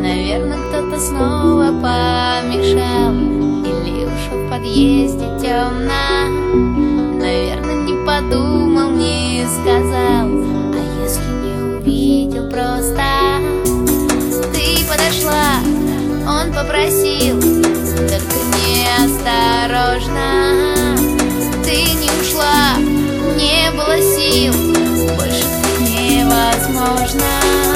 Наверное, кто-то снова помешал Или ушел в подъезде темно. Наверное, не подумал, не сказал А если не увидел просто. Ты подошла, он попросил Только неосторожно. Ты не было сил. Больше невозможно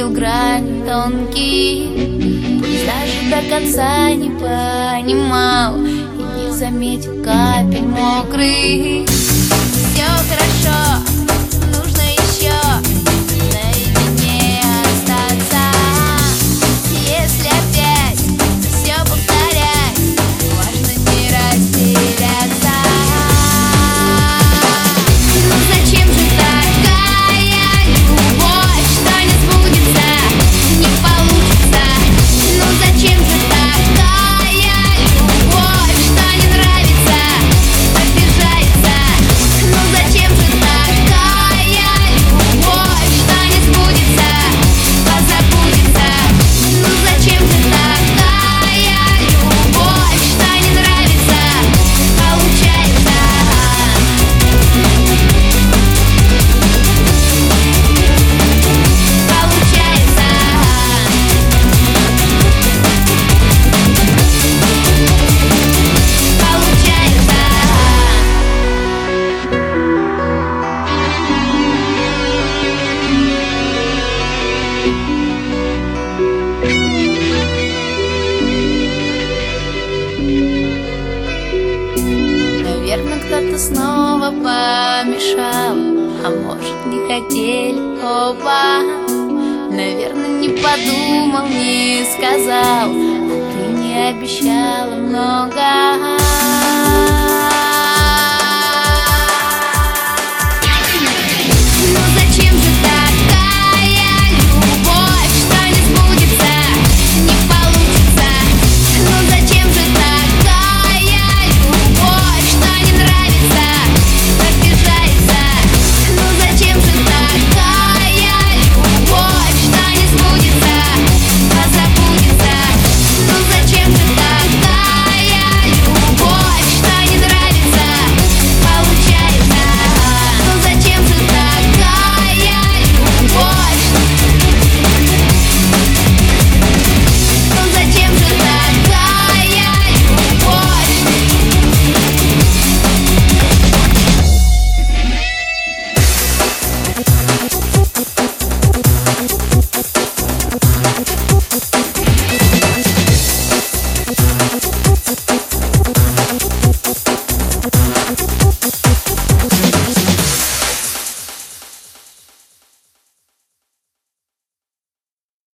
увидел грани тонкие Пусть даже до конца не понимал И не заметил капель мокрых Все хорошо, снова помешал. А может, не хотели оба? Наверное, не подумал, не сказал. А ты не обещала много